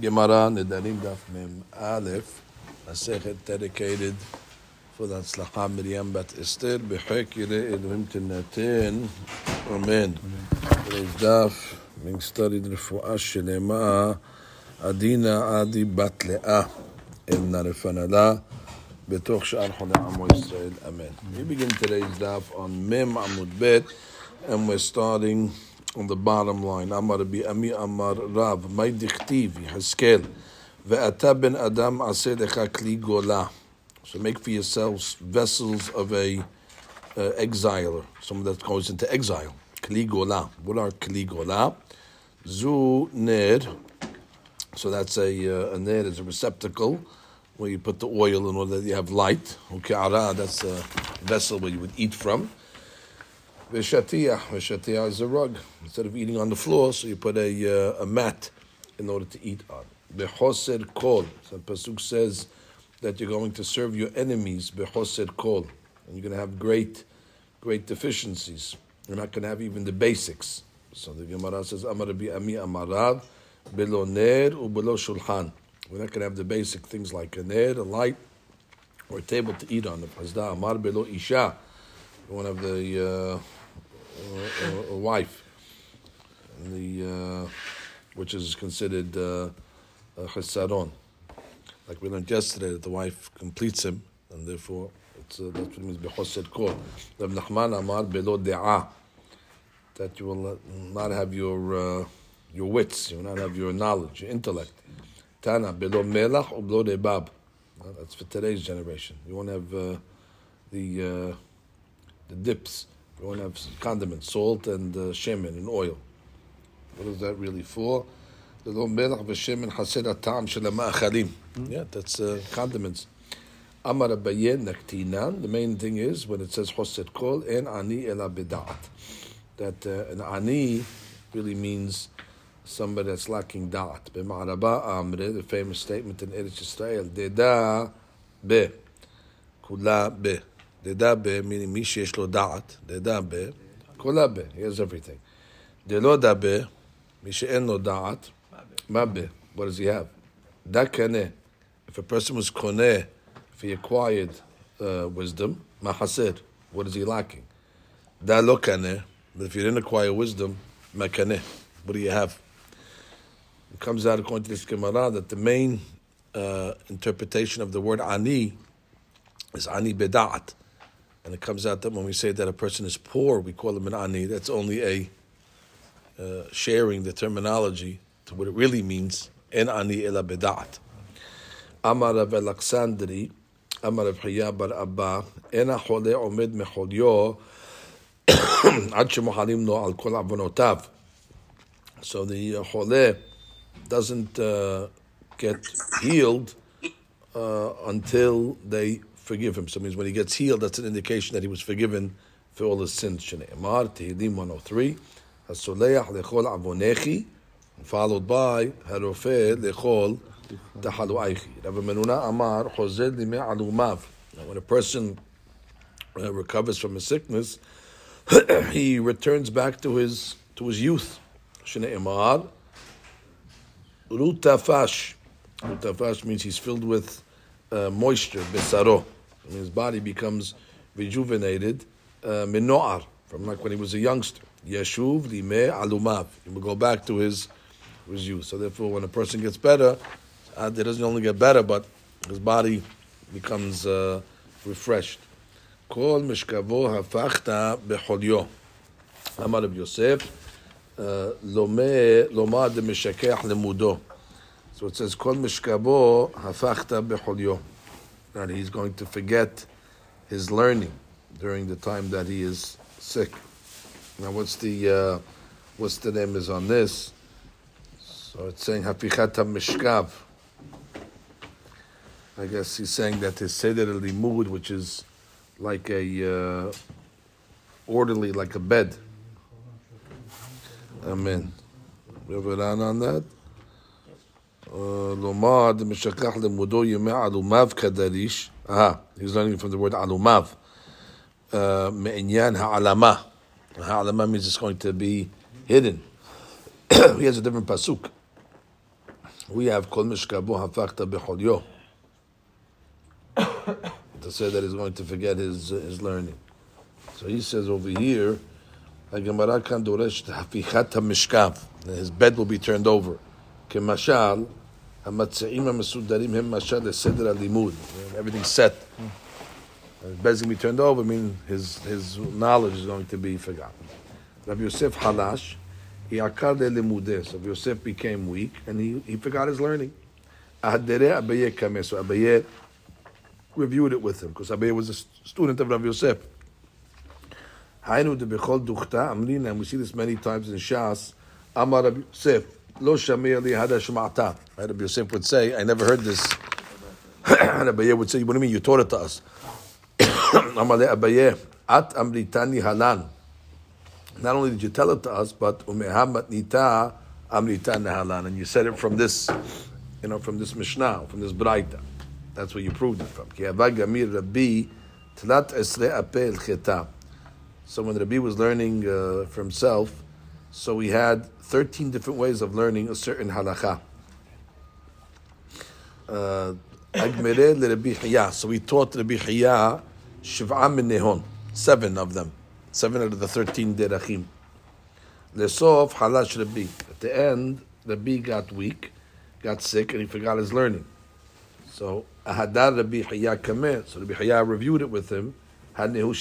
Gemara Nedarim Daf Mem Aleph, Masechet dedicated for the Tzlacha Miriam Bat Esther, B'chek Yirei Elohim Tinatin, Amen. Today's Daf being studied Refuah Shelema, Adina Adi Bat Le'ah, El Narefanala, בתוך שאר חולי עמו ישראל, אמן. We begin today's daf on Mem Amud Bet, and we're starting on the bottom line. Amar Rabbi Ami Amar Rav, my dichtiv, Yeheskel, ve'ata ben Adam aseh kli gola. So make for yourselves vessels of a uh, exiler, someone that goes into exile. Kli gola. What are kli gola? Zu ner. So that's a, uh, a ner is a receptacle where you put the oil in order that you have light. Uki'ara, that's a vessel where you would eat from. Veshatiyah, veshatiyah is a rug. Instead of eating on the floor, so you put a, uh, a mat in order to eat on. Bechoser kol. So Pasuk says that you're going to serve your enemies, bechoser kol. And you're going to have great, great deficiencies. You're not going to have even the basics. So the Gemara says, Amar Rabbi Ami Amarav, belo ner u belo shulchan. We're not going to have the basic things like a ner, a light, or a table to eat on. The Pasda Amar belo isha. To have the uh, a, wife, the uh, which is considered uh, chesaron. Like we learned yesterday, that the wife completes him, and therefore it's, uh, that's what it means bechosed kol. Rav Nachman Amar belo de'ah, that you will not have your uh, your wits, you will not have your knowledge, your intellect. Tana belo melach or belo debab. That's for today's generation. You won't have uh, the uh, the dips. You want to have condiments, salt and uh, shemen and oil. What is that really for? The lo melach v'shemen haser atam shel ma'achalim. Yeah, that's uh, condiments. Amar abaye naktinan. The main thing is when it says choset kol en ani ela bedaat. That uh, an ani really means somebody that's lacking da'at. B'ma'araba amre, the famous statement in Eretz Yisrael, deda be, kula be. דדה ב, meaning מי שיש לו דעת, דדה ב, כולה ב, he has everything. דלא דה ב, מי שאין לו דעת, מה ב? What does he have? דה קנה. If a person was קונה, if he acquired uh, wisdom, מה חסר? What is he lacking? דה לא קנה, but if you didn't acquire wisdom, מה קנה? What do you have? It comes out according to this Gemara that the main uh, interpretation of the word ani is ani beda'at. And it comes out that when we say that a person is poor, we call him an ani. That's only a uh, sharing the terminology to what it really means. En ani ela bedat. Amar Rav Alexandri, Amar Rav Hiya bar Abba, ena chole omed mecholyo ad shemohalim no kol avonotav. So the uh, doesn't uh, get healed uh, until they forgive him. So it means when he gets healed, that's an indication that he was forgiven for all his sins. Shne'emar, Tehillim 103, Hasoleach lechol avonechi, followed by Harofeh lechol tahalu aichi. Rabbi Menuna Amar, Chozed lime alumav. Now when a person uh, recovers from a sickness, he returns back to his to his youth. Shne'emar, Rutafash. Rutafash means he's filled with uh, moisture, besaro. And his body becomes rejuvenated, uh, minoar, from like when he was a youngster. Yeshuv lime alumav. He will go back to his, his youth. So therefore, when a person gets better, uh, it doesn't only get better, but his body becomes uh, refreshed. Kol mishkavo hafachta becholyo. Amar of Yosef, lomad mishakech lemudo. So it says, Kol mishkabo hafachta becholyo. That he's going to forget his learning during the time that he is sick. Now, what's the uh, what's the name is on this? So it's saying hafichat mishkav. I guess he's saying that his seder limud, which is like a uh, orderly, like a bed. Amen. We have a on that lomad mishakach lemudo yemei alumav kadarish. Aha, he's learning from the word alumav. Me'inyan ha'alama. Ha'alama means it's going to be hidden. he has a different pasuk. We have kol mishkabo hafakta becholyo. To say that he's going to forget his his learning. So he says over here, Gemara kan doresh mishkav. His bed will be turned over. Kemashal המציעים המסודרים הם משל לסדר הלימוד. Everything's set. His bed's going to be turned over, I mean his, his knowledge is going to be forgotten. Rabbi Yosef Halash, he akar lelimudeh. So Rabbi Yosef became weak and he, he forgot his learning. Ahadere Abaye kameh. So Abaye reviewed it with him because Abaye was a student of Rabbi Yosef. Hainu de bechol duchta amrina, and we see this many times in Shas. Amar Rabbi Yosef, lo shamir li hada shma'ata. Rabbi Yosef would say, I never heard this. Abaye would say, what do you mean, you taught it to us? Amar le Abaye, at amritani halan. Not only did you tell it to us, but umehamat nita amritan halan, and you said it from this, you know, from this Mishnah, from this Braita. That's where you proved it from. Ki Rabbi tlat esre apel cheta. So when Rabbi was learning uh, for himself, so we had 13 different ways of learning a certain halakha. Uh. So we taught Rabbi Hiya shiv'a min nehon, seven of them, seven out of the 13 derachim. Lesof halash Rabbi. At the end, Rabbi got weak, got sick, and he forgot his learning. So Ahadar Rabbi Hiya kameh. So Rabbi Hiya reviewed it with him. He only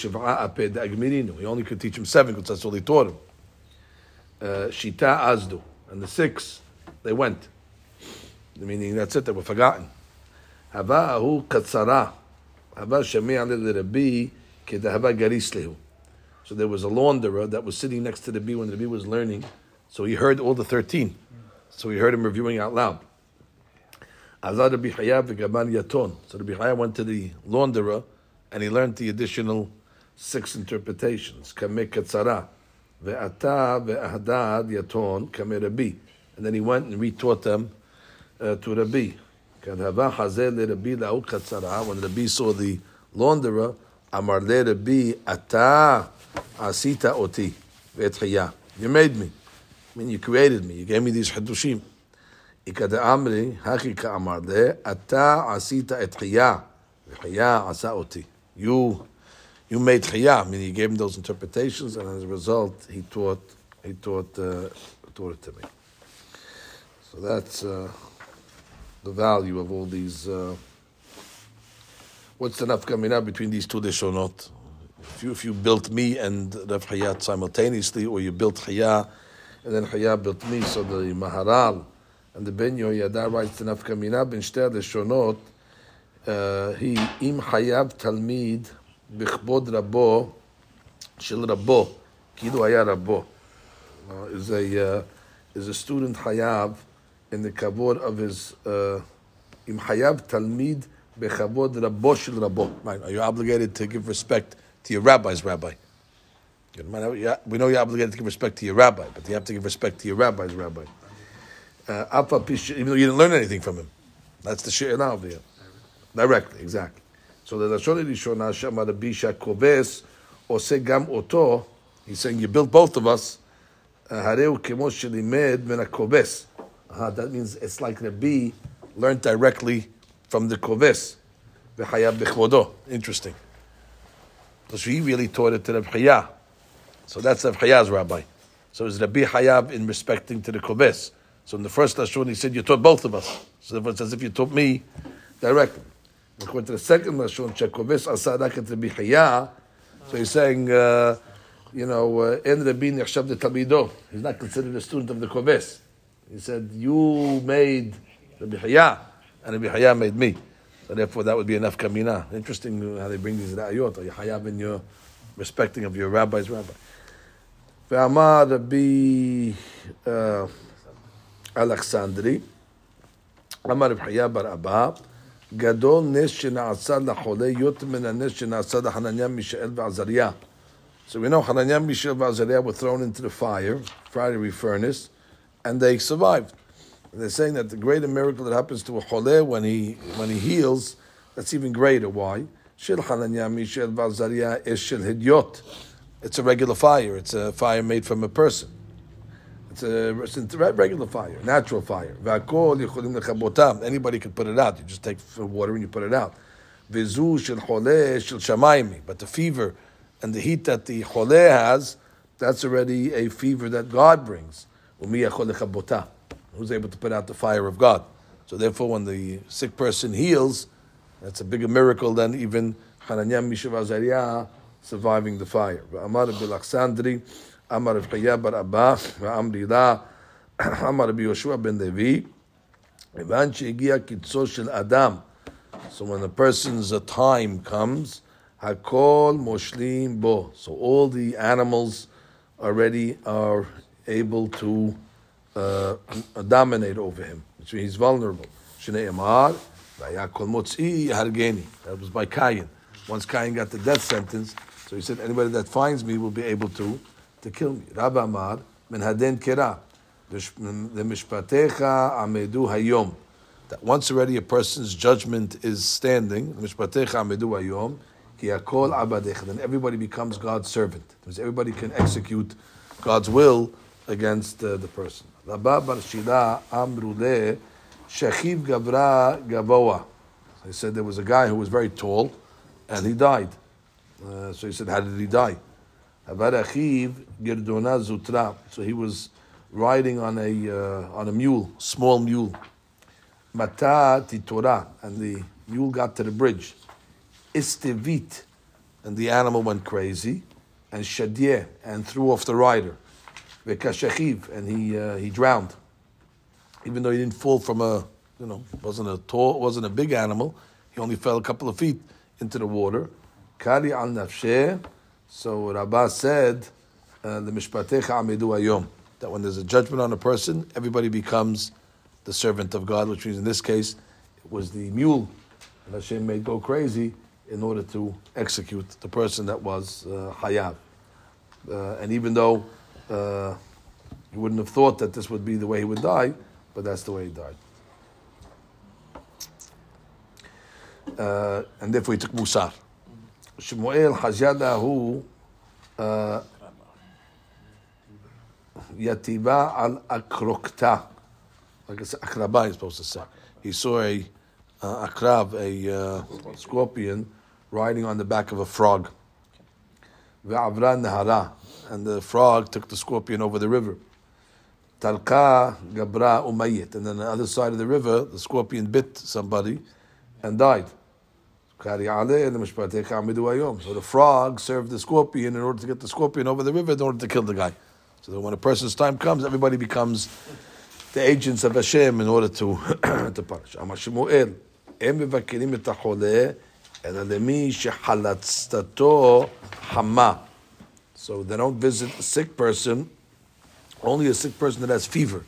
could teach him seven because that's all he taught him. Shita azdu. And the six, they went. Meaning that's it, they were forgotten. Hava ahu katsara. Hava shemi'a le Rabbi kedahava garis lehu. So there was a launderer that was sitting next to the bee when the bee was learning. So he heard all the 13. So he heard him reviewing out loud. So Rabbi Chaya went to the launderer and he learned the additional six interpretations. Kameh. Ve'ata ve'ahdad yaton kameh Rabbi. And then he went and retaught them uh, to Rabbi. When Rabbi saw the launderer, amar le Rabbi ata asita oti ve'etchiyah. You made me. I mean, you created me. You gave me these hadushim. Ikade amri hakika amar le ata asita etchiyah. Ve'etchiyah asa oti. You, you made chiyah. I mean, you gave him those interpretations, and as a result, he taught he taught uh, taught it to me. So that's uh, the value of all these. Uh, what's the nafkamina between these two deshonot? If you, if you built me and Rav Hayat simultaneously, or you built Chaya and then Chaya built me, so the Maharal and the Ben Yoyada writes the nafkamina ben shter deshonot. Uh, he im hayav talmid בכבוד רבו של רבו, כאילו היה רבו. Is a, uh, is a student חייב in the כבוד of his, uh, אם חייב תלמיד בכבוד רבו של רבו. Right, are you obligated to give respect to your rabbi's rabbi? We know you're obligated to give respect to your rabbi, but you have to give respect to your rabbi's rabbi. Uh, even though you didn't learn anything from him. That's the she'elah over here. Directly, exactly. So the Lashon Rishona Shema Rabbi Shakoves Ose Gam Oto, he's saying you built both of us. Uh, Hareu Kemo Shelimed Min HaKoves. Uh-huh, that means it's like the Rabbi learned directly from the Koves. V'chayab b'chvodo. Interesting. Because he really taught it to Rabbi Chaya. So that's Rabbi Chaya's rabbi. So it's Rabbi Hayab in respecting to the Koves. So in the first Lashon he said, you taught both of us. So it's as if you taught me directly. According to the second Lashon, Shekoves Asadak et Rabbi Chaya, so he's saying, uh, you know, En Rabbi Nechshav de Talmido. He's not considered a student of the Koves. He said, you made Rabbi Chaya, and Rabbi Chaya made me. So therefore, that would be enough kamina. Interesting how they bring these ra'ayot. Are you Hayab in your respecting of your rabbi's rabbi? Ve'amar Rabbi uh, Alexandri, Amar Rabbi bar Abba, גדול נס שנעשה לחולה יותר מן הנס שנעשה לחנניה, מישאל ועזריה. So we know Hananiah, Mishael, and Azariah were thrown into the fire, fiery furnace, and they survived. And they're saying that the greater miracle that happens to a chole when he when he heals, that's even greater. Why? Shel Hananiah, Mishael, Azariah is shel hidyot. It's a regular fire. It's a fire made from a person. It's a, it's a regular fire, natural fire. Anybody can put it out. You just take water and you put it out. But the fever and the heat that the choleh has, that's already a fever that God brings. Who's able to put out the fire of God? So therefore, when the sick person heals, that's a bigger miracle than even Hananiah Mishav surviving the fire. Amar Bilachsandri, Amar Chaya bar Abba, Amri La, Amar Yoshua ben Levi, Evan she'egia kitzo shel Adam. So when a person's time comes, Hakol moshlim bo. So all the animals already are able to uh, dominate over him, which means he's vulnerable. Shnei Amar, Vayakol motzi hargeni. That was by Cain. Once Cain got the death sentence, so he said, anybody that finds me will be able to, to kill me. Rabbi Amar, min haden kira. The mishpatecha amedu hayom. That once already a person's judgment is standing, mishpatecha amedu hayom, ki akol abadech. Then everybody becomes God's servant. Because everybody can execute God's will against uh, the person. Rabba bar shila amrule shechiv gavra gavoa. They said there was a guy who was very tall, and he died. Uh, so he said, how did he die? So he was riding on a uh, on a mule, small mule. Mata titora, and the mule got to the bridge. Istevit, and the animal went crazy, and shadye, and threw off the rider. Vekashachiv, and he uh, he drowned. Even though he didn't fall from a, you know, wasn't a tall, wasn't a big animal. He only fell a couple of feet into the water. Kari al nafsheh. So Rabbah said, uh, the mishpatecha amidu. That when there's a judgment on a person, everybody becomes the servant of God, which means in this case, it was the mule that Hashem made go crazy in order to execute the person that was uh, hayab. Uh, and even though uh, you wouldn't have thought that this would be the way he would die, but that's the way he died. Uh, and therefore he took Musar. שמואל חז'דה הוא יתיבה על אקרוקתה. Like I said, akraba is supposed to say. He saw a uh, akrab, a uh, scorpion, riding on the back of a frog. Ve'avra nahara, and the frog took the scorpion over the river. Talka gabra umayit, and then on the other side of the river, the scorpion bit somebody and died. So the frog served the scorpion in order to get the scorpion over the river in order to kill the guy. So that when a person's time comes, everybody becomes the agents of Hashem in order to, to punish. אמר שמואל, הם מבקרים את החולה, אלא למי שחלצתו חמה. So they don't visit a sick person, only a sick person that has fever.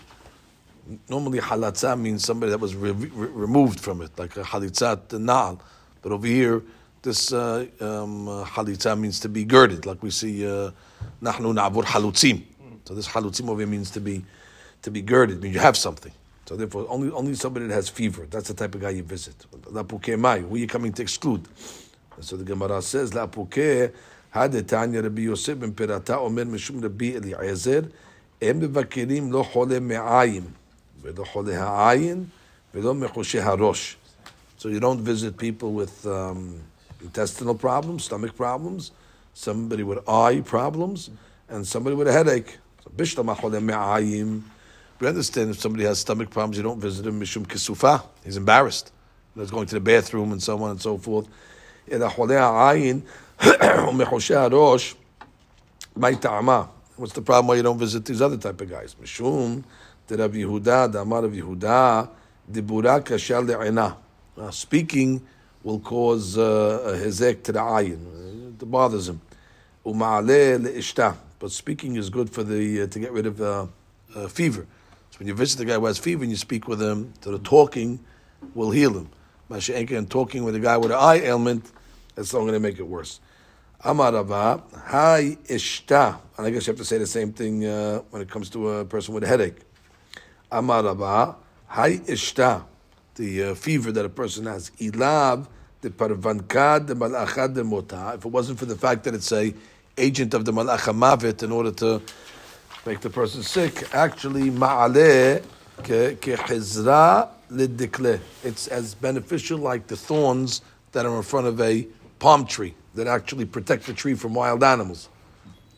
Normally halatza means somebody that was re- re- removed from it, like a halitzat na'al. But over here, this uh, um, halitza means to be girded, like we see uh, nahnu na'avur halutzim. So this halutzim over here means to be to be girded, means you have something. So therefore, only only somebody that has fever, that's the type of guy you visit. Lapuke mai, who are you coming to exclude? And so the Gemara says, Lapuke hadetanya Rabbi Yosef ben Pirata omer mishum Rabbi Eliezer, הם מבקרים לא חולה מעיים, ולא חולה העין, ולא מחושי הראש. So you don't visit people with um, intestinal problems, stomach problems, somebody with eye problems, and somebody with a headache. So we understand if somebody has stomach problems, you don't visit him mishum kisufa. He's embarrassed. He's going to the bathroom and so on and so forth. What's the problem why you don't visit these other type of guys? Mishum, the Rabbi Yehuda, the Amar of Yehuda, dibura kashal le'ena. Uh, speaking will cause uh, a hezek to the ayin. It bothers him. But speaking is good for the uh, to get rid of uh, uh, fever. So when you visit the guy who has fever and you speak with him, so the talking will heal him. And talking with a guy with an eye ailment, that's only going to make it worse. Amarava, hi ishta. And I guess you have to say the same thing uh, when it comes to a person with a headache. Amarava, hi ishta the uh, fever that a person has. Ilav the parvankad the malachad the mota. If it wasn't for the fact that it's a agent of the malach mavet in order to make the person sick, actually ma'aleh kehizra lidikle. It's as beneficial like the thorns that are in front of a palm tree that actually protect the tree from wild animals.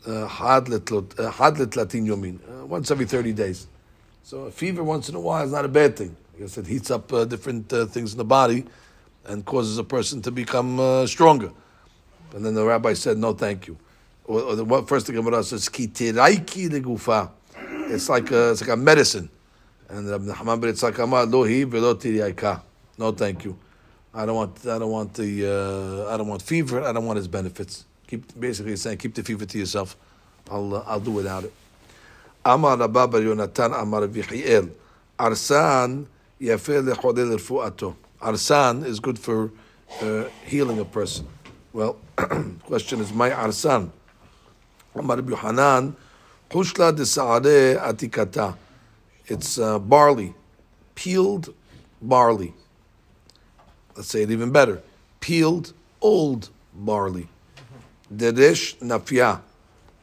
Uh, hadlet uh, latin yomin, uh, once every 30 days. So a fever once in a while is not a bad thing. Guess it heats up uh, different uh, things in the body and causes a person to become uh, stronger. And then the rabbi said, no, thank you. Or, or the, first the Gemara says, kitiraiki legufa. It's like a, it's like a medicine. And Rabbi Nachman ben Yitzchak Amar, lo hi velo tiriaika. No, thank you. I don't want. I don't want the. Uh, I don't want fever. I don't want his benefits. Keep basically saying, keep the fever to yourself. I'll. Uh, I'll do without it. Amar Rabba Bar Yonatan Amar Vichiel. Arsan. Arsan is good for uh, healing a person. Well, question is, my arsan. Amar atikata. It's uh, barley, peeled barley. Let's say it even better. Peeled old barley. Deresh nafia.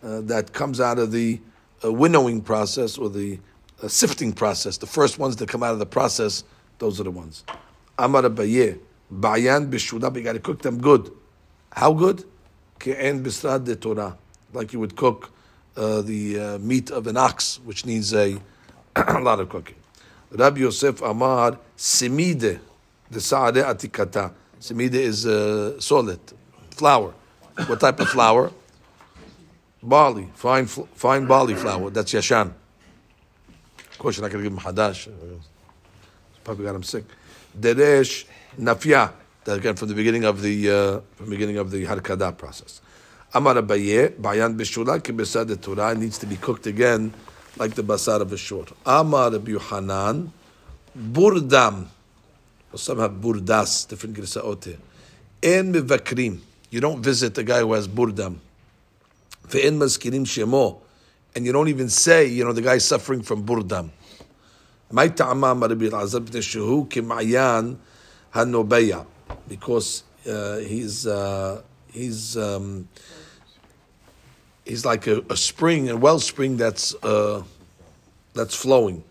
Uh, that comes out of the uh, winnowing process or the uh, sifting process. The first ones that come out of the process, those are the ones. Amar Abaye, Bayan b'shudab, you got to cook them good. How good? Ke'en bisrad de Torah. Like you would cook uh, the uh, meat of an ox, which needs a, a lot of cooking. Rabbi Yosef Amar, simide, the sa'ade atikata. Simide is uh, solid, flour. What type of flour? Barley, fine, fine barley flour. That's yashan. Of course, you're not going to give him hadash. Probably got him sick. Deresh nafya. That again from the beginning of the uh, from the beginning of the harkada process. Amar Abaye, bayan b'shula kibesad the Torah needs to be cooked again like the basar of a short. Amar Rabbi Hanan, burdam. Well, some have burdas, different girsaot. En mivakrim. You don't visit the guy who has burdam. Ve'en maskirim shemo And you don't even say, you know, the guy's suffering from burdam. My ta'amam Rabbi Elazar b'neshehu k'mayan hanobeya. Because uh, he's, uh, he's, um, he's like a, a, spring, a wellspring that's, uh, that's flowing.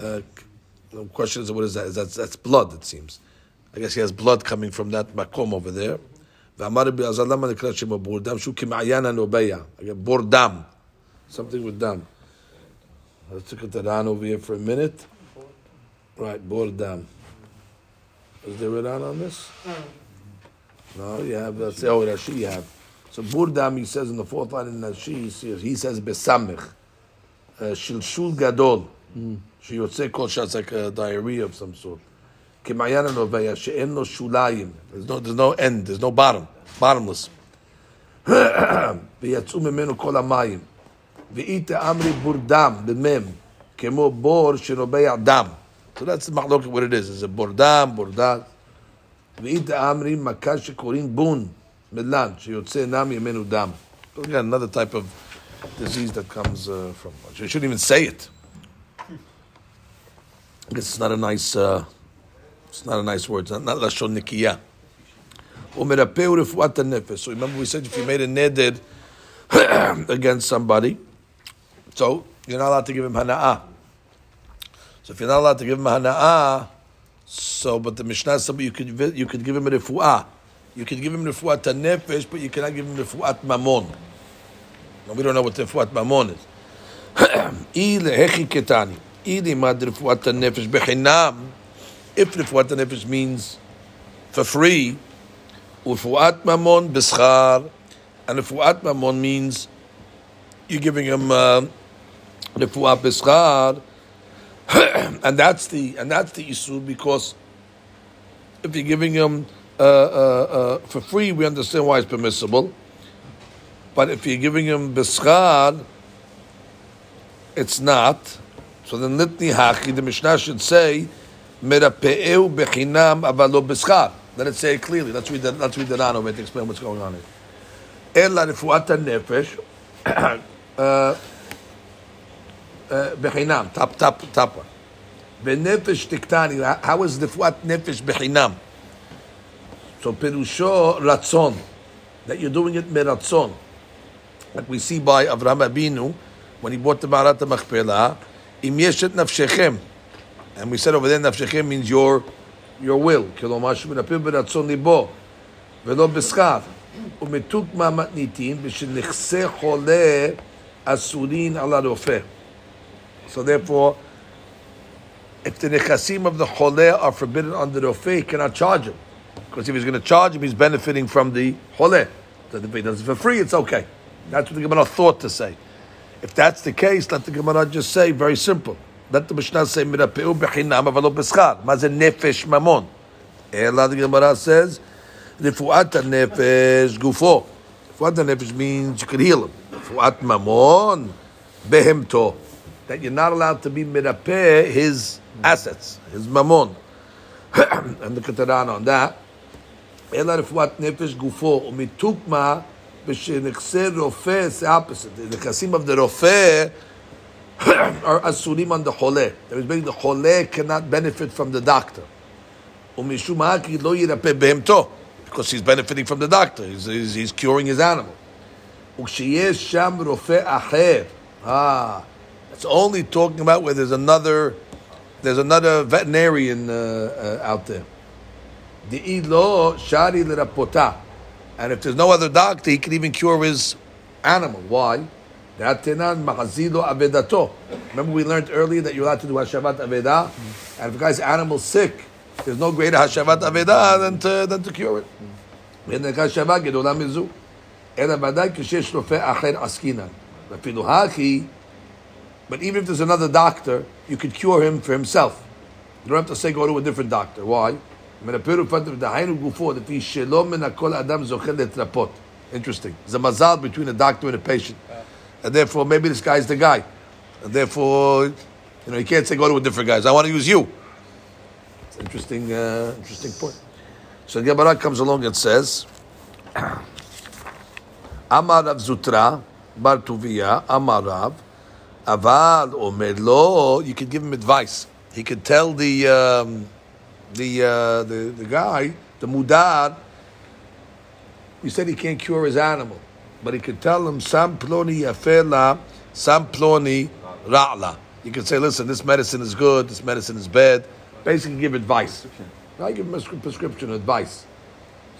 Uh, the question is, what is that? Is that that's blood? It seems. I guess he has blood coming from that makom over there. ואמר רבי אלעזר, למה נקרא שמו בורדם? שהוא כמעיין הנובע. בורדם. Something with dam. Let's look at the Ran over here for a minute. Right, bordam. Is there a Ran on this? No, you have, let's say, oh, Rashi you have. So burdam, he says in the fourth line in Rashi, he says besamich. Shilshul gadol. שיוצא כל שעה, it's like a diarrhea of some sort. כמעיין הנובע, שאין לו שוליים, there's no, there's no end, there's no bottom, bottomless. ויצאו ממנו כל המים. Ve'ita amri burdam, b'mem, kemo bor shenobeya dam. So that's the mahlok what it is. It's a burdam, eat the amri makashikurin bun, midlan, sheyotze would say, dam. So again, another type of disease that comes uh, from. You shouldn't even say it. I guess it's not a nice. Uh, it's not a nice word. It's not, not lashon nikiya. So remember, we said if you made a neder against somebody, so you're not allowed to give him hana'ah. So if you're not allowed to give him hana'ah, so but the Mishnah said you could you could give him refuah. You could give him refuat nefesh, but you cannot give him refuat mamon. Now, we don't know what refuat mamon is. If refuat nefesh means for free, refuat mamon b'schar, and refuat mamon means you're giving him uh, refuat b'schar, and that's the and that's the issue because if you're giving him uh, uh, uh, for free, we understand why it's permissible. But if you're giving him b'schar, it's not. So then Nitni Haki, the Mishnah should say, Merape'eu bechinam avalo b'schar. Let it say it clearly. Let's read the, let's read the Rano to explain what's going on here. Ela refuata nefesh, uh, uh, bechinam, top, top, top one. Benefesh tiktani, how is refuat nefesh bechinam? So perusho ratzon, that you're doing it meratzon. Like we see by Avraham Abinu, when he bought the Marat Machpelah, Im Yeshet Nafshechem. And we said over there, Nafshechem means your, your will. כלומר, שמנפל ברצון ליבו, ולא בשכר. ומתוק מהמתניתין, בשביל נכסי חולה אסורין על הרופא. So therefore, if the nechasim of the chole are forbidden under the rofeh, he cannot charge him. Because if he's going to charge him, he's benefiting from the chole. So if he does it for free, it's okay. That's what the Gemara thought to say. If that's the case, let the Gemara just say, very simple. Let the Mishnah say, mirapeu bechinam avalo beschar. Ma ze nefesh mamon. Ela the Gemara says, refuat nefesh gufo. Refuat nefesh means you can heal him. Refuat mamon behemto That you're not allowed to be mirapeh his assets, his mamon. and the Kataran on that. אלא רפואת נפש גופו, ומתוקמה בשנכסי רופא, it's the opposite. The נכסים of the רופא are אסורים on the חולה. That is, the חולה cannot benefit from the doctor. ומשום מה כי לא ירפא בהמתו, because he's benefiting from the doctor, he's, he's, he's curing his animal. וכשיש שם רופא אחר, ah, it's only talking about where there's another, there's another veterinarian uh, uh, out there. Di'ilo shari l'rapota. And if there's no other doctor, he can even cure his animal. Why? Remember we learned earlier that you're allowed to do Hashavat Aveda, and if a guy's animal sick, there's no greater Hashavat Aveda than to, than to cure it. But even if there's another doctor, you could cure him for himself. You don't have to say go to a different doctor. Why? Interesting. There's a mazal between a doctor and a patient. And therefore, maybe this guy's the guy. And therefore, you know, you can't say go to a different guy. I want to use you. It's an interesting, uh, interesting point. So the Gemara comes along and says, Amar Rav Zutra, Bar Tuvia, Amar Rav, Aval or Lo, you can give him advice. He could tell the, um, the, uh, the, the guy, the mudad. you said he can't cure his animal, but he could tell him, Sam ploni yafela, Sam ploni ra'la. You could say, listen, this medicine is good, this medicine is bad. Basically, give advice. I give him a prescription advice.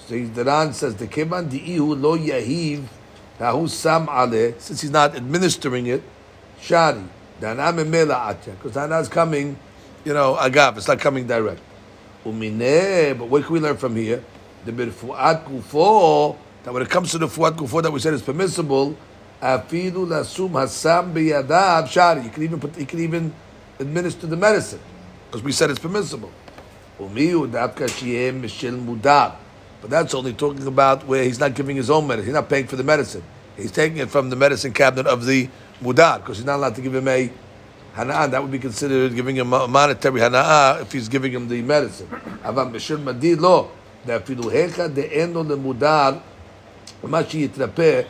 So the Ran says, the keman di'ihu lo yahiv, who sam ale, since he's not administering it, shari. Dana memela atya, because Dana is coming, you know, agav, it's not coming direct. Umine, but what can we learn from here? The birfuat gufo, that when it comes to the fuat gufo that we said is permissible, afidu lasum hasam biyadav shari. You can even put, you can even administer the medicine because we said it's permissible. But that's only talking about where he's not giving his own medicine. He's not paying for the medicine. He's taking it from the medicine cabinet of the mudar because he's not allowed to give him a hana'ah, that would be considered giving him a monetary hana'ah if he's giving him the medicine. אבל בשל מדיד לא, ואפילו היכא דאינו למודר, מה שיתרפא,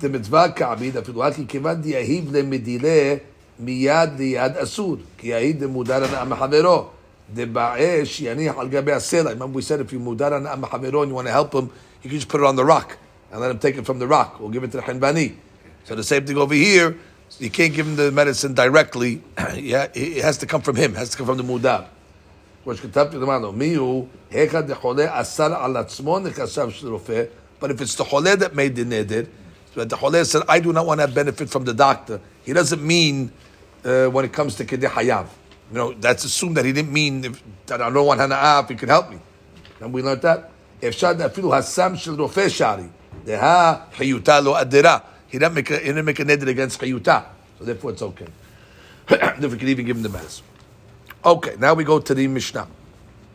דמצווה כעביד, אפילו רק כיוון דיהיב למדילה, מיד ליד אסור, כי יהיד למודר הנאה מחברו. דבאש יניח על גבי הסלע. Remember we said if you מודר הנאה מחברו and you want to help him, you can just put it on the rock and let him take it from the rock, or give it to the Hanbani. So the same thing over here, you can't give him the medicine directly. yeah, it has to come from him. It has to come from the mudar. But if it's the chole that made the neder, but the chole said, I do not want to benefit from the doctor, he doesn't mean uh, when it comes to kedeh hayav. You know, that's assumed that he didn't mean if, that I don't want hana'ah if he could help me. And we learned that. If shad afilu hasam shel rofe shari, deha hayuta lo adira. He didn't make a, he didn't make a neder against chayuta, so therefore it's okay. if we could even give him the mass. Okay, now we go to the Mishnah.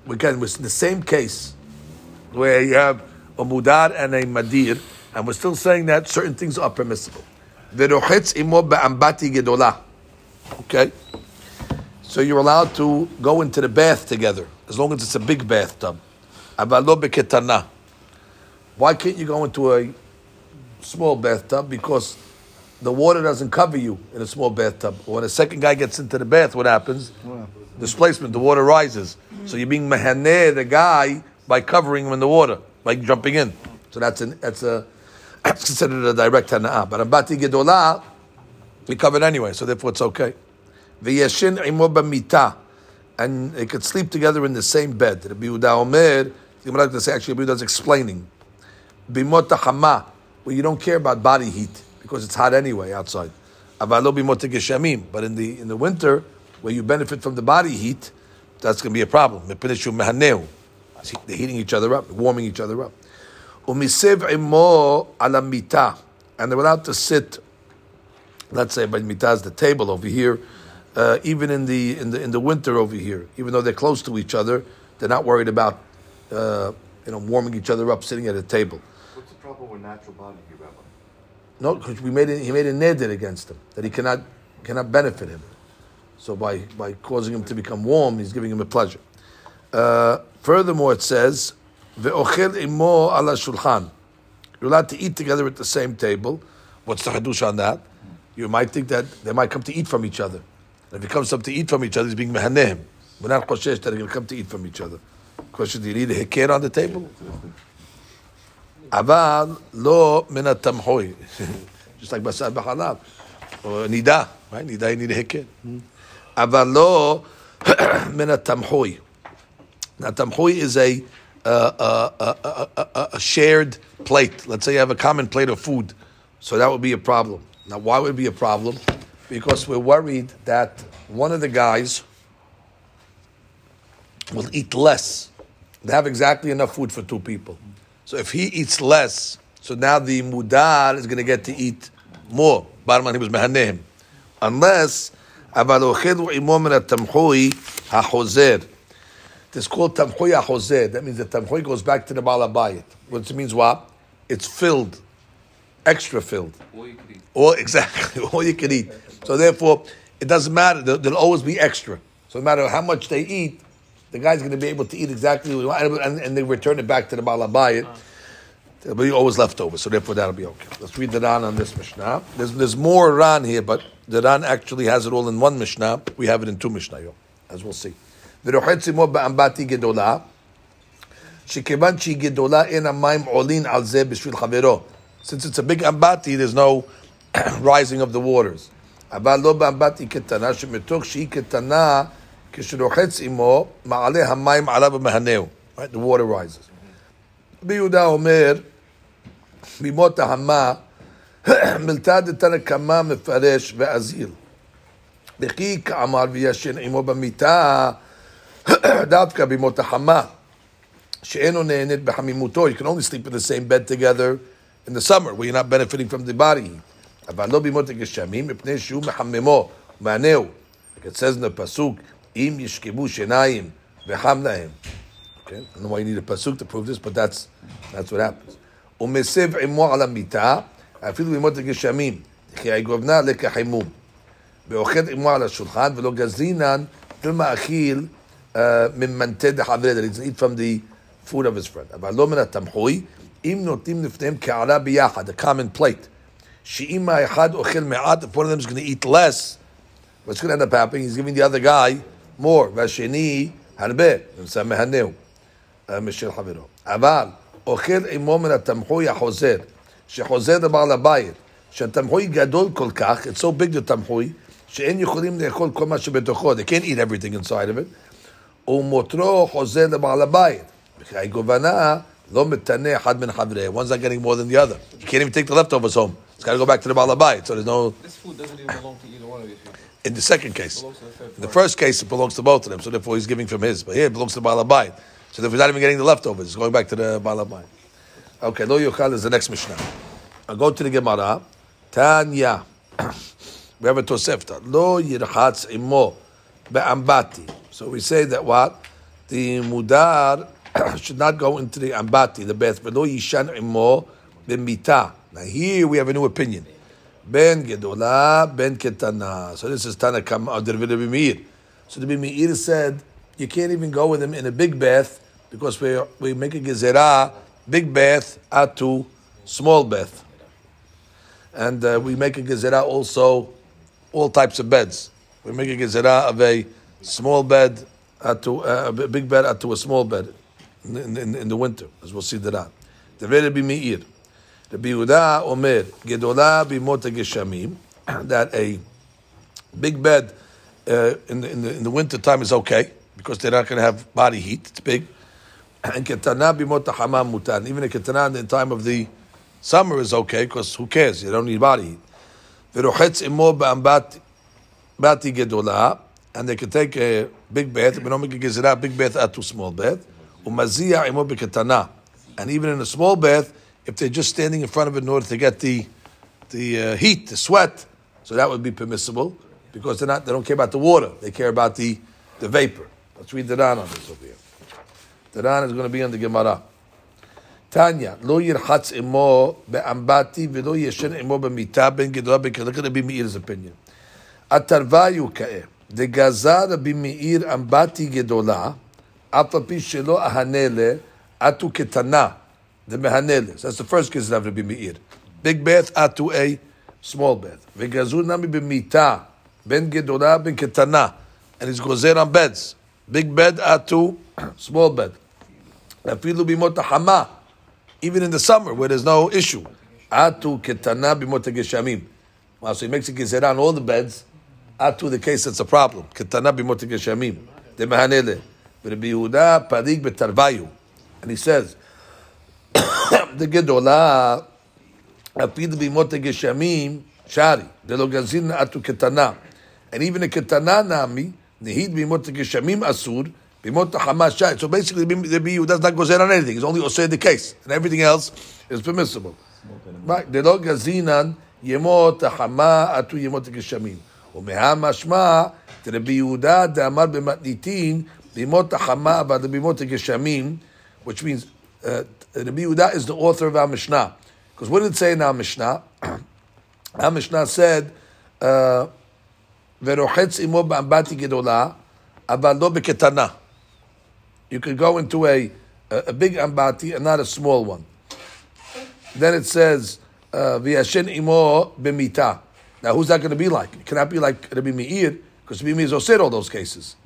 Again, we're in the same case where you have a mudar and a madir, and we're still saying that certain things are permissible. Okay, so you're allowed to go into the bath together as long as it's a big bathtub. Why can't you go into a small bathtub because the water doesn't cover you in a small bathtub. When a second guy gets into the bath, what happens? Displacement, the water rises. So you're being mehaneh the guy by covering him in the water, by jumping in. So that's an, that's a that's considered a direct hana'ah. But ambati gedolah, We covered anyway, so therefore it's okay. V'yeshin imo b'mita, and they could sleep together in the same bed. Rabbi Yehuda Omer, the Gemara say actually Rabbi Yehuda's explaining. Bimot hama, where you don't care about body heat because it's hot anyway outside. But in the in the winter where you benefit from the body heat, that's going to be a problem. They're heating each other up, warming each other up. And they're allowed to sit let's say by mitaz the table over here, uh, even in the in the in the winter over here, even though they're close to each other, they're not worried about uh, you know warming each other up sitting at a table. With natural body Rabbi? No, because we made it, he made a neder against him that he cannot cannot benefit him. So by by causing him to become warm, he's giving him a pleasure. Uh, furthermore, it says ve'ochel imo ala shulchan. You're allowed to eat together at the same table. What's the hadush on that? you might think that they might come to eat from each other. And if he comes up to eat from each other, he's being mehanehem. We're not choshesh that they're going to come to eat from each other. Question: Do you need a hekir on the table? Lo min tamhoy, just like basar b'halav or nida, right? Need a hekir. Aval lo min tamhoy. Now tamhoy is a uh, uh, uh, uh, a shared plate. Let's say you have a common plate of food, so that would be a problem. Now, why would it be a problem? Because we're worried that one of the guys will eat less. They have exactly enough food for two people. So if he eats less, so now the mudar is going to get to eat more. Barman he was mehanehim. Unless hachozer. It's called tamchoy hachozer. That means the tamchoy goes back to the balabayit. Which means what? It's filled, extra filled. Or exactly, all you can eat. So therefore, it doesn't matter. There'll, always be extra. So no matter how much they eat, the guy's going to be able to eat exactly what he wants, and, and they return it back to the balabayit. Uh-huh. There'll be always leftovers, so therefore that'll be okay. Let's read the Ran on this Mishnah. There's, there's more Ran here, but the Ran actually has it all in one Mishnah. We have it in two Mishnayot, as we'll see. שכיוון שהיא גדולה, אין המים עולין על זה בשביל חברו. Since it's a big ambati, there's no rising of the waters. אבל לא באמבטי קטנה, שמתוך שהיא קטנה, כשרוחץ עמו, מעלה המים עליו ומהנהו. Right? The water rises. רבי יהודה אומר, בימות ההמה, מלתא דתנא קמא מפרש ואזיל. וכי כאמר וישן עמו במיטה, דווקא בימות החמה, שאינו נהנית בחמימותו. You can only sleep in the same bed together in the summer, where you're not benefiting from the body heat. אבל לא בימות הגשמים, מפני שהוא מחממו, מענהו. It says in the pasuk, אם ישכבו שיניים וחם להם. Okay? I don't know why you need a pasuk to prove this, but that's, that's what happens. ומסב עמו על המיטה, אפילו בימות הגשמים, כי היגובנה לכחימום. ואוכל עמו על השולחן, ולא גזרינן, תלמה אכיל ממנטה דחברה, that he's eat from the food of his friend. אבל לא מן התמחוי, אם נותנים לפניהם קערה ביחד, a common plate. She'ima echad ochel me'at, if one of them is going to eat less, what's going to end up happening? He's giving the other guy more. והשני, הרבה, נמצא מהנהו, משל חברו. אבל, אוכל עמו מן התמחוי החוזר, שחוזר לבעל הבית, שהתמחוי גדול כל כך, it's so big the תמחוי, שאין יכולים לאכול כל מה שבתוכו, they can't eat everything inside of it, ומותרו חוזר לבעל הבית. וכי גובנה לא מתנה אחד מן חבריה, one's not getting more than the other. You can't even take the leftovers home. It's got to go back to the Balabai. So there's no. This food doesn't even belong to either one of you. In the second case, in the first case, it belongs to both of them. So therefore, he's giving from his. But here, it belongs to Balabai. So therefore, he's not even getting the leftovers. It's going back to the Balabai. Okay, Lo Yochal is the next Mishnah. I'll go to the Gemara. Tanya. we have a Tosefta. Lo Yirchatz Imo Be'ambati. So we say that what? The Mudar should not go into the Ambati, the bath. But Lo Yishan Imo Be'mita. Now here we have a new opinion. Ben Gedola, Ben Ketana. So this is the Rebbe Meir. So the Meir said, you can't even go with him in a big bath because we we make a gezerah, big bath, atu, small bath. And uh, we make a gezerah also, all types of beds. We make a gezerah of a small bed, atu, uh, a big bed, atu a small bed in, in, in the winter, as we'll see that. The Meir. The Biuda Omer Gedola Bimota Geshamim that a big bed uh, in, the, in, the, in the winter time is okay because they're not going to have body heat. It's big. And ketana bimot hamam mutan. Even a ketana in the time of the summer is okay because who cares? You don't need body heat. V'rochetz imo ba'ambat bati gedola. And they can take a big bath. But not make a big bath, at too small bath. Umaziyah imo b'ketana. And even in a small bath, if they're just standing in front of it in order to get the the uh, heat, the sweat, so that would be permissible because they're not they don't care about the water, they care about the the vapor. Let's read the Ran on this over here. The Ran is going to be on the Gemara. Tanya, lo yirchatz imo be'ambati v'lo yeshen imo b'mita ben gedola ben Look at Rabbi Meir's opinion. התרווה יוקאה, דגזר רבי מאיר אמבטי גדולה, אף על פי שלא אהנלה, עטו קטנה, the mehanelis. That's the first case of Rabbi Meir. Big bath atu a small bath. Vegazu nami b'mita ben gedora ben ketana, and he's gozer on beds. Big bed atu small bed. Afilu b'mot hama, even in the summer where there's no issue. Atu ketana b'mot geshamim. Wow, so he makes a gezerah on all the beds. Atu the case that's a problem. Ketana b'mot geshamim. The mehanelis Rabbi Yehuda parig betarvayu, and he says the gedola, apid b'motik geshamim, shari. De lo gazin atu ketana. And even a ketana nami, nehid b'motik geshamim asur, b'mot hamash shari. So basically, Rabbi Yehuda does not gozer on anything. He's only osir the case. And everything else is permissible. Right. De lo gazinan, ימות החמה עטו ימות הגשמים. ומהמשמע, רבי יהודה דאמר במתניתין, בימות החמה אבל בימות הגשמים, which means uh, Rabbi Yehuda is the author of our Mishnah. Because what did it say in our Mishnah? our Mishnah said, uh, you could go into a, a, big ambati and not a small one. Then it says, uh, V'yashin imo b'mita. Now, who's that going to be like? It cannot be like Rabbi Meir, because Rabbi Meir is said all those cases.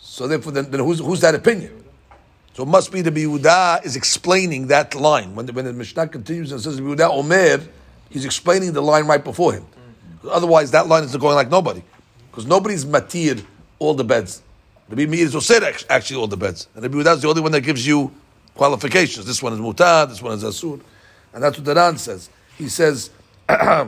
So therefore, then, then who's, who's that opinion? So it must be the Yehuda is explaining that line. When the, when the Mishnah continues and says the Omer, he's explaining the line right before him. Otherwise, that line is going like nobody. Because nobody's matir all the beds. The Meir is Osir actually all the beds. And the Yehuda is the only one that gives you qualifications. This one is Mutar, this one is Asur. And that's what the Ran says. He says, uh,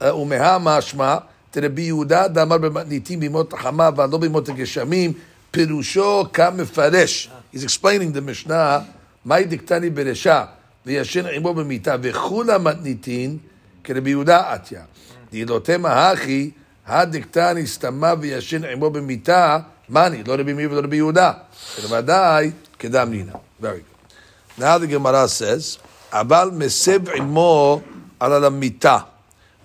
Umeha mashma, Rabbi Yehuda damar b'matnitim hama v'alo geshamim, פירושו כמפרש. He's explaining the Mishnah, מהי דקתני ברשע, וישן עמו במיטה, וכולה מתניתין, כרבי יהודה עטיה. דילותמה הכי, הדקתני סתמה וישן עמו במיטה, מאני, לא רבי מאיר ולא רבי יהודה, אלא ודאי כדם נינה. Very good. Now the Gemara says, אבל מסב עמו על המיטה,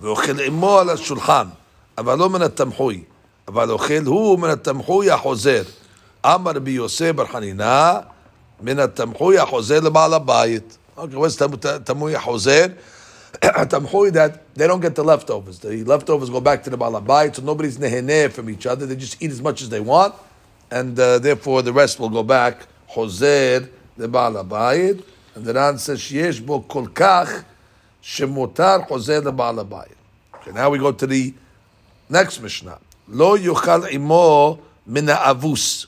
ואוכל עמו על השולחן, אבל לא מן התמחוי, אבל אוכל הוא מן התמחוי החוזר. אמר רבי יוסף בר חנינה, מן התמחוי החוזר לבעל הבית. Okay, what's תמחוי החוזר? תמחוי that they don't get the leftovers. The leftovers go back to the בעל הבית, so nobody's neheneh from each other. They just eat as much as they want, and uh, therefore the rest will go back חוזר לבעל הבית. And the Ran says, שיש בו כל כך שמותר חוזר לבעל הבית. Okay, now we go to the next Mishnah. לא יאכל עמו מן האבוס.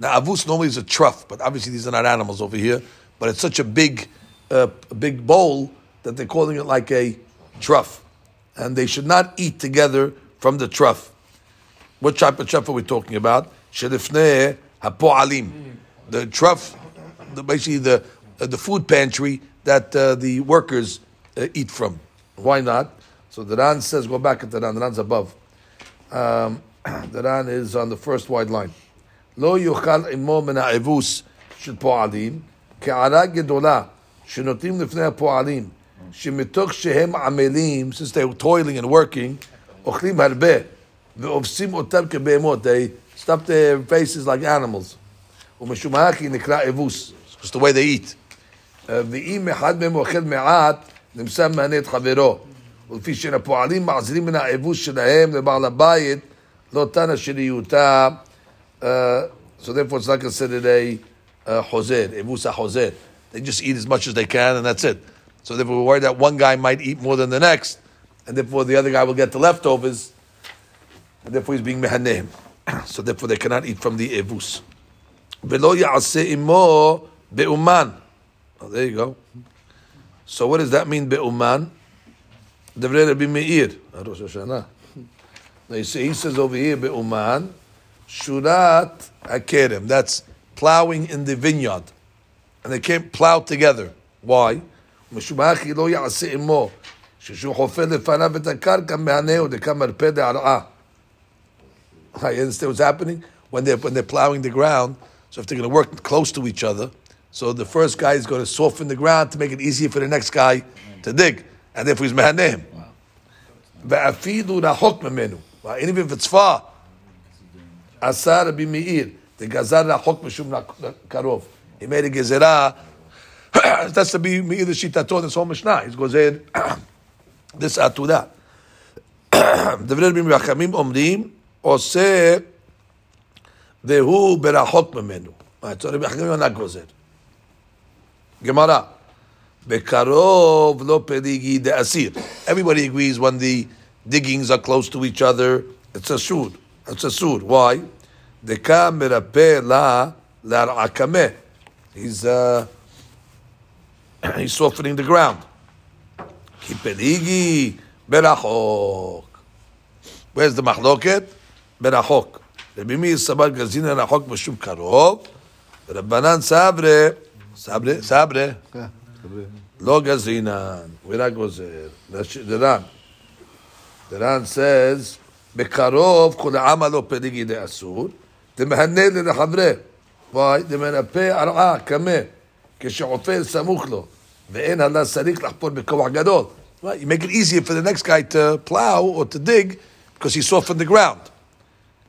Now, avus normally is a trough, but obviously these are not animals over here. But it's such a big, uh, big bowl that they're calling it like a trough. And they should not eat together from the trough. What type of trough are we talking about? Shelifneh hapo'alim. The trough the, basically the uh, the food pantry that uh, the workers uh, eat from. Why not? So the Ran says, go back at the Ran. The Ran's above. Um, the Ran is on the first wide line. לא יאכל עמו מן האבוס של פועלים, כערה גדולה שנותנים לפני הפועלים, שמתוך שהם עמלים, since they're toiling and working, אוכלים הרבה, ואובסים אותם כבהמות. They stuff their faces like animals. ומשום הכי נקרא אבוס. It's the way they eat. ואם אחד מהם אוכל מעט, נמצא מענה את חברו. ולפי שאין הפועלים מעזירים מן האבוס שלהם לבעל הבית, לא תנא שריותה, uh, so therefore, it's not considered a uh, hoser, evusa. They just eat as much as they can, and that's it. So therefore, we're worried that one guy might eat more than the next, and therefore the other guy will get the leftovers, and therefore he's being mehaneim. so therefore, they cannot eat from the evus. Velo ya'aseh imo be'uman. Oh, there you go. So what does that mean, be'uman? Devrei Rabbi Meir. Rosh Hashanah. Now you see, he says over here, be'uman, Shurat Hakerem. That's plowing in the vineyard. And they can't plow together. Why? I understand what's happening when they're when they're plowing the ground. So if they're going to work close to each other, so the first guy is going to soften the ground to make it easier for the next guy to dig, and if he's mehaneim. Wow. And even if it's far, עשה רבי מאיר, דגזר רחוק משום קרוב. He made a גזירה, that's to be מאיר לשיטתו, this whole משנה. He's גוזר this עתודה. דברי רבי חכמים אומרים, עושה והוא ברחוק ממנו. So רבי חכמים אינה גוזר. גמרא, בקרוב לא פליגי דאסיר. Everybody agrees when the diggings are close to each other, it's a sud. That's asur. Why? Deka merape la larakame. He's uh, he's softening the ground. Kipeligi berachok. Where's the machloket? Berachok. Rabbi Meir Sabar Gazina Rachok Mashum Karov. Rabbanan Sabre. Sabre? Sabre? Lo gazina. We're not going there. The Ran. The Ran says... בקרוב כל העם לא פליגי דאסור, דמהנה לרחברה. Why? דמנפה ערעה, קמה, כשעופל סמוך לו, ואין הלה צריך לחפור בכוח גדול. Right? You make it easier for the next guy to plow or to dig, because he softened the ground.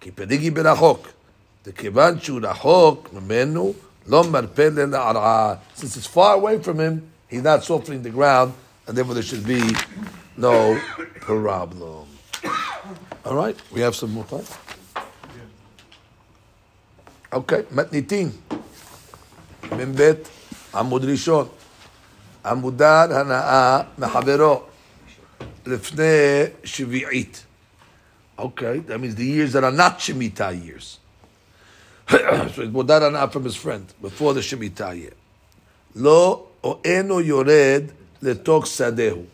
כי פליגי ברחוק. וכיוון שהוא רחוק ממנו, לא מרפה לערעה. Since it's far away from him, he's not softening the ground, and therefore there should be no problem. All right, we have some more time. Okay, מתניתין. מ"ב, עמוד ראשון. עמודר הנאה מחברו לפני שביעית. Okay, that means the years that are not Shemitah years. so it's מודר הנאה from his friend, before the Shemitah year. לא, או אינו יורד לתוך שדהו.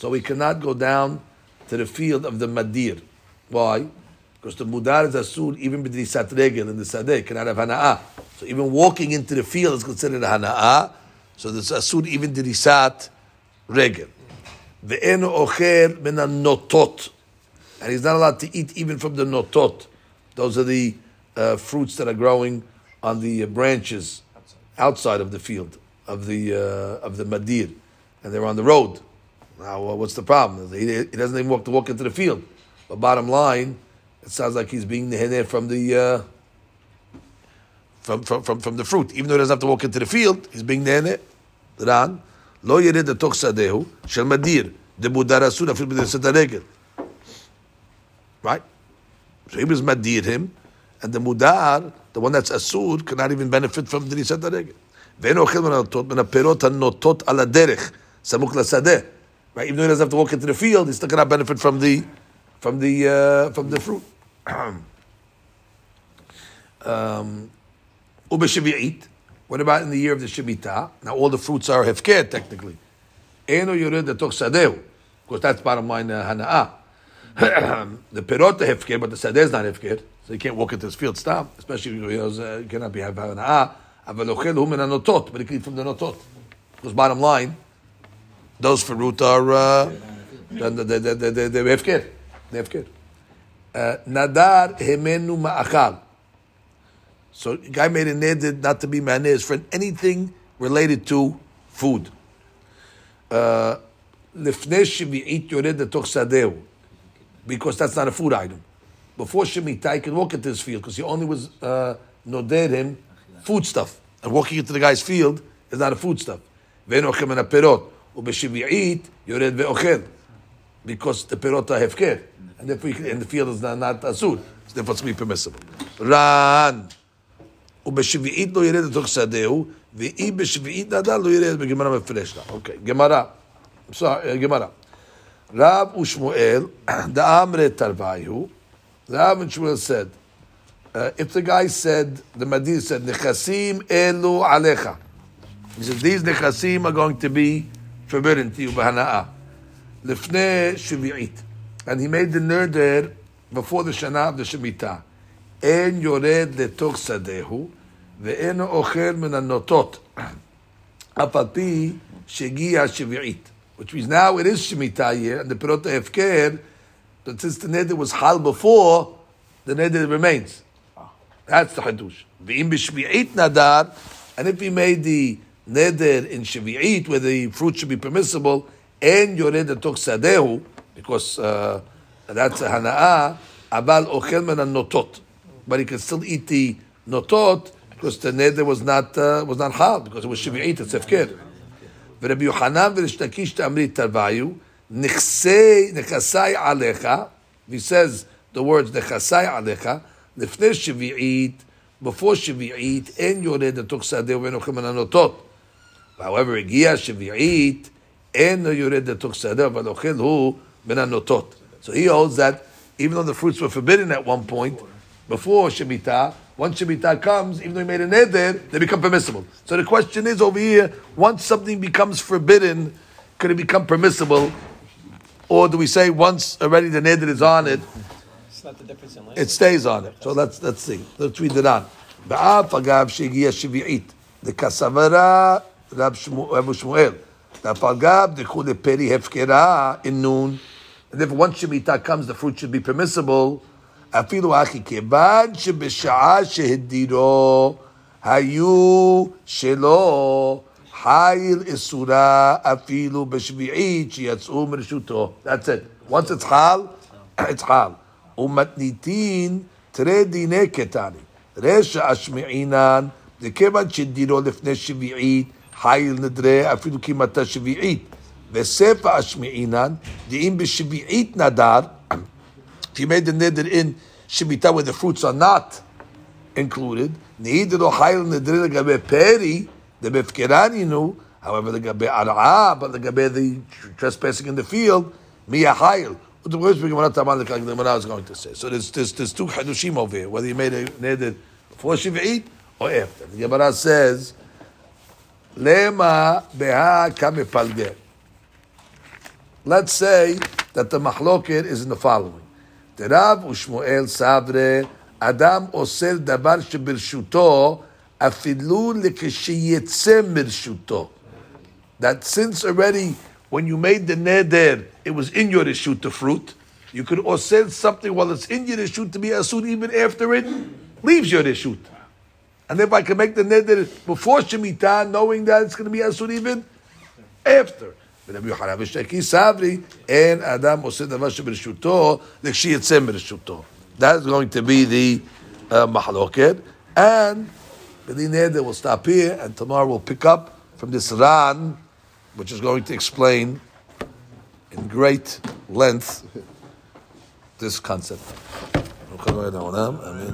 So he cannot go down to the field of the Madir. Why? Because the Mudar is Asur, even b'drisat regel in the Sadeh, cannot have Hana'ah. So even walking into the field is considered a Hana'ah. So there's Asur even b'drisat regel. Ve'enu ocher min notot. And he's not allowed to eat even from the notot. Those are the uh, fruits that are growing on the uh, branches outside of the field of the uh, of the madir, and they're on the road. Now, uh, what's the problem? He, he doesn't even walk to walk into the field. But bottom line, it sounds like he's being neheneh from the uh, from, from from from the fruit. Even though he doesn't have to walk into the field, he's being neheneh. Ran lo yered לתוך שדהו של מדיר דמודר אסור אפילו בדרסת הרגל. Right? So he was madir him, and the mudar, the one that's asur, cannot even benefit from the risat haregel. ואין אוכל מן הנוטות, מן הפירות הנוטות על הדרך, סמוך לשדה. Right? Even though he doesn't have to walk into the field, he still cannot benefit from the, from the, uh, from the fruit. um, ובשביעית, what about in the year of the Shemitah? Now all the fruits are hefker technically. אינו יורד לתוך שדהו. Of course, that's bottom line uh, הנאה. the perot are hefker, but the sadeh is not hefker, so you can't walk into this field. Stop, especially if you, know, uh, you cannot be have hana'ah. אבל אוכל הוא מן הנוטות, but he can eat from the notot. Because bottom line, those fruit are uh, they they they they they they're hefker, they're hefker. Uh, Nadar hemenu ma'achal. So the guy made a neder not to be maneh his friend anything related to food. Uh, לפני שביעית יורד לתוך שדהו because that's not a food item. Before Shemitah, he could walk into his field because he only was uh, noded him food stuff. And walking into the guy's field is not a food stuff. ואין אוכל מן הפירות. ובשביעית יורד ואוכל. Because the פירות are הפקר. And therefore, you can- and the field is not, not asur. So therefore it's be permissible. רן. ובשביעית לא ירד לתוך שדהו, ואם בשביעית נדל לא ירד בגמרא מפרש לה. אוקיי, גמרא. sorry, uh, Gemara. Rav Ushmuel, the Amre Tarvayu, Rav and Shmuel said, uh, if the guy said, the Madin said, Nechasim elu alecha. He said, these Nechasim are going to be forbidden to you, Bahana'ah. Lifnei Shvi'it. And he made the neder before the Shana of the Shemitah. En yored letoch sadehu, ve'en ochel min hanotot. אף על פי שהגיע השביעית. Which means now it is Shemitah year, and the Perot Hefker, but since the neder was hal before, the neder remains. That's the Hadush. V'im b'shvi'it nadar, and if he made the neder in Shvi'it, where the fruit should be permissible, and yored tok sadehu, because uh, that's a hana'ah, abal ochel men notot. But he can still eat the notot, because the neder was not, uh, was not hal, because it was Shvi'it, it's Hefker. ורבי יוחנן וריש לקיש תאמרי תרוויו, נכסי, נכסי עליך, he says the words נכסי עליך, לפני שביעית, before שביעית, אין יורד לתוך שדה ואין אוכל מן הנוטות. however, הגיע שביעית, אין יורד לתוך שדה, אבל אוכל הוא מן הנוטות. So he holds that even though the fruits were forbidden at one point, before Shemitah, once Shemitah comes, even though he made a neder, they become permissible. So the question is over here, once something becomes forbidden, could it become permissible? Or do we say once already the neder is on it, It's not the difference in it language. stays on it? So let's let's see. Let's read it on. ואף אגב שהגיע שביעית, לכסברה רב שמו- רב שמואל, ואף אגב דקו לפרי הפקרה אינון, and if once Shemitah comes, the fruit should be permissible, אפילו אחי, כיוון שבשעה שהדירו היו שלו חיל איסורה אפילו בשביעית שיצאו מרשותו. That's it. Once it's חל, it's חל. ומתניתין תרי דיני קטני. רשע השמעינן, וכיוון שדירו לפני שביעית, חיל נדרה אפילו כמעט שביעית. Vesefa Ashmi'inan, Di'im B'Shibi'it Nadar, if you made the nidr in Shibita where the fruits are not included, Nidr Ohayl Nidr Gabe Peri, the Befkiraninu, however, the Gabe Ar'a, but the Gabe the trespassing in the field, Miyahayl. The words we cannot tell like the Gemara is going to say. So there's, there's, there's two hadushim over here, whether you made a neder before Shiv'it or after. The Gemara says, Lema beha kamepalger. Let's say that the mahloket is in the following. דרב ושמואל סברה, אדם עושה דבר שברשותו, אפילו לכשיצא מרשותו. That since already, when you made the neder, it was in your reshut, the fruit, you could osel something while it's in your reshut to be asud even after it leaves your reshut. And if I can make the neder before Shemitah, knowing that it's going to be asud even after. ורבי יוחנן ושקי סברי, אין אדם עושה דבר שברשותו, לכשיצא מרשותו. That's going to be the uh, mahloket. And B'li Neder will stop here, and tomorrow we'll pick up from this Ran, which is going to explain in great length this concept. Amen.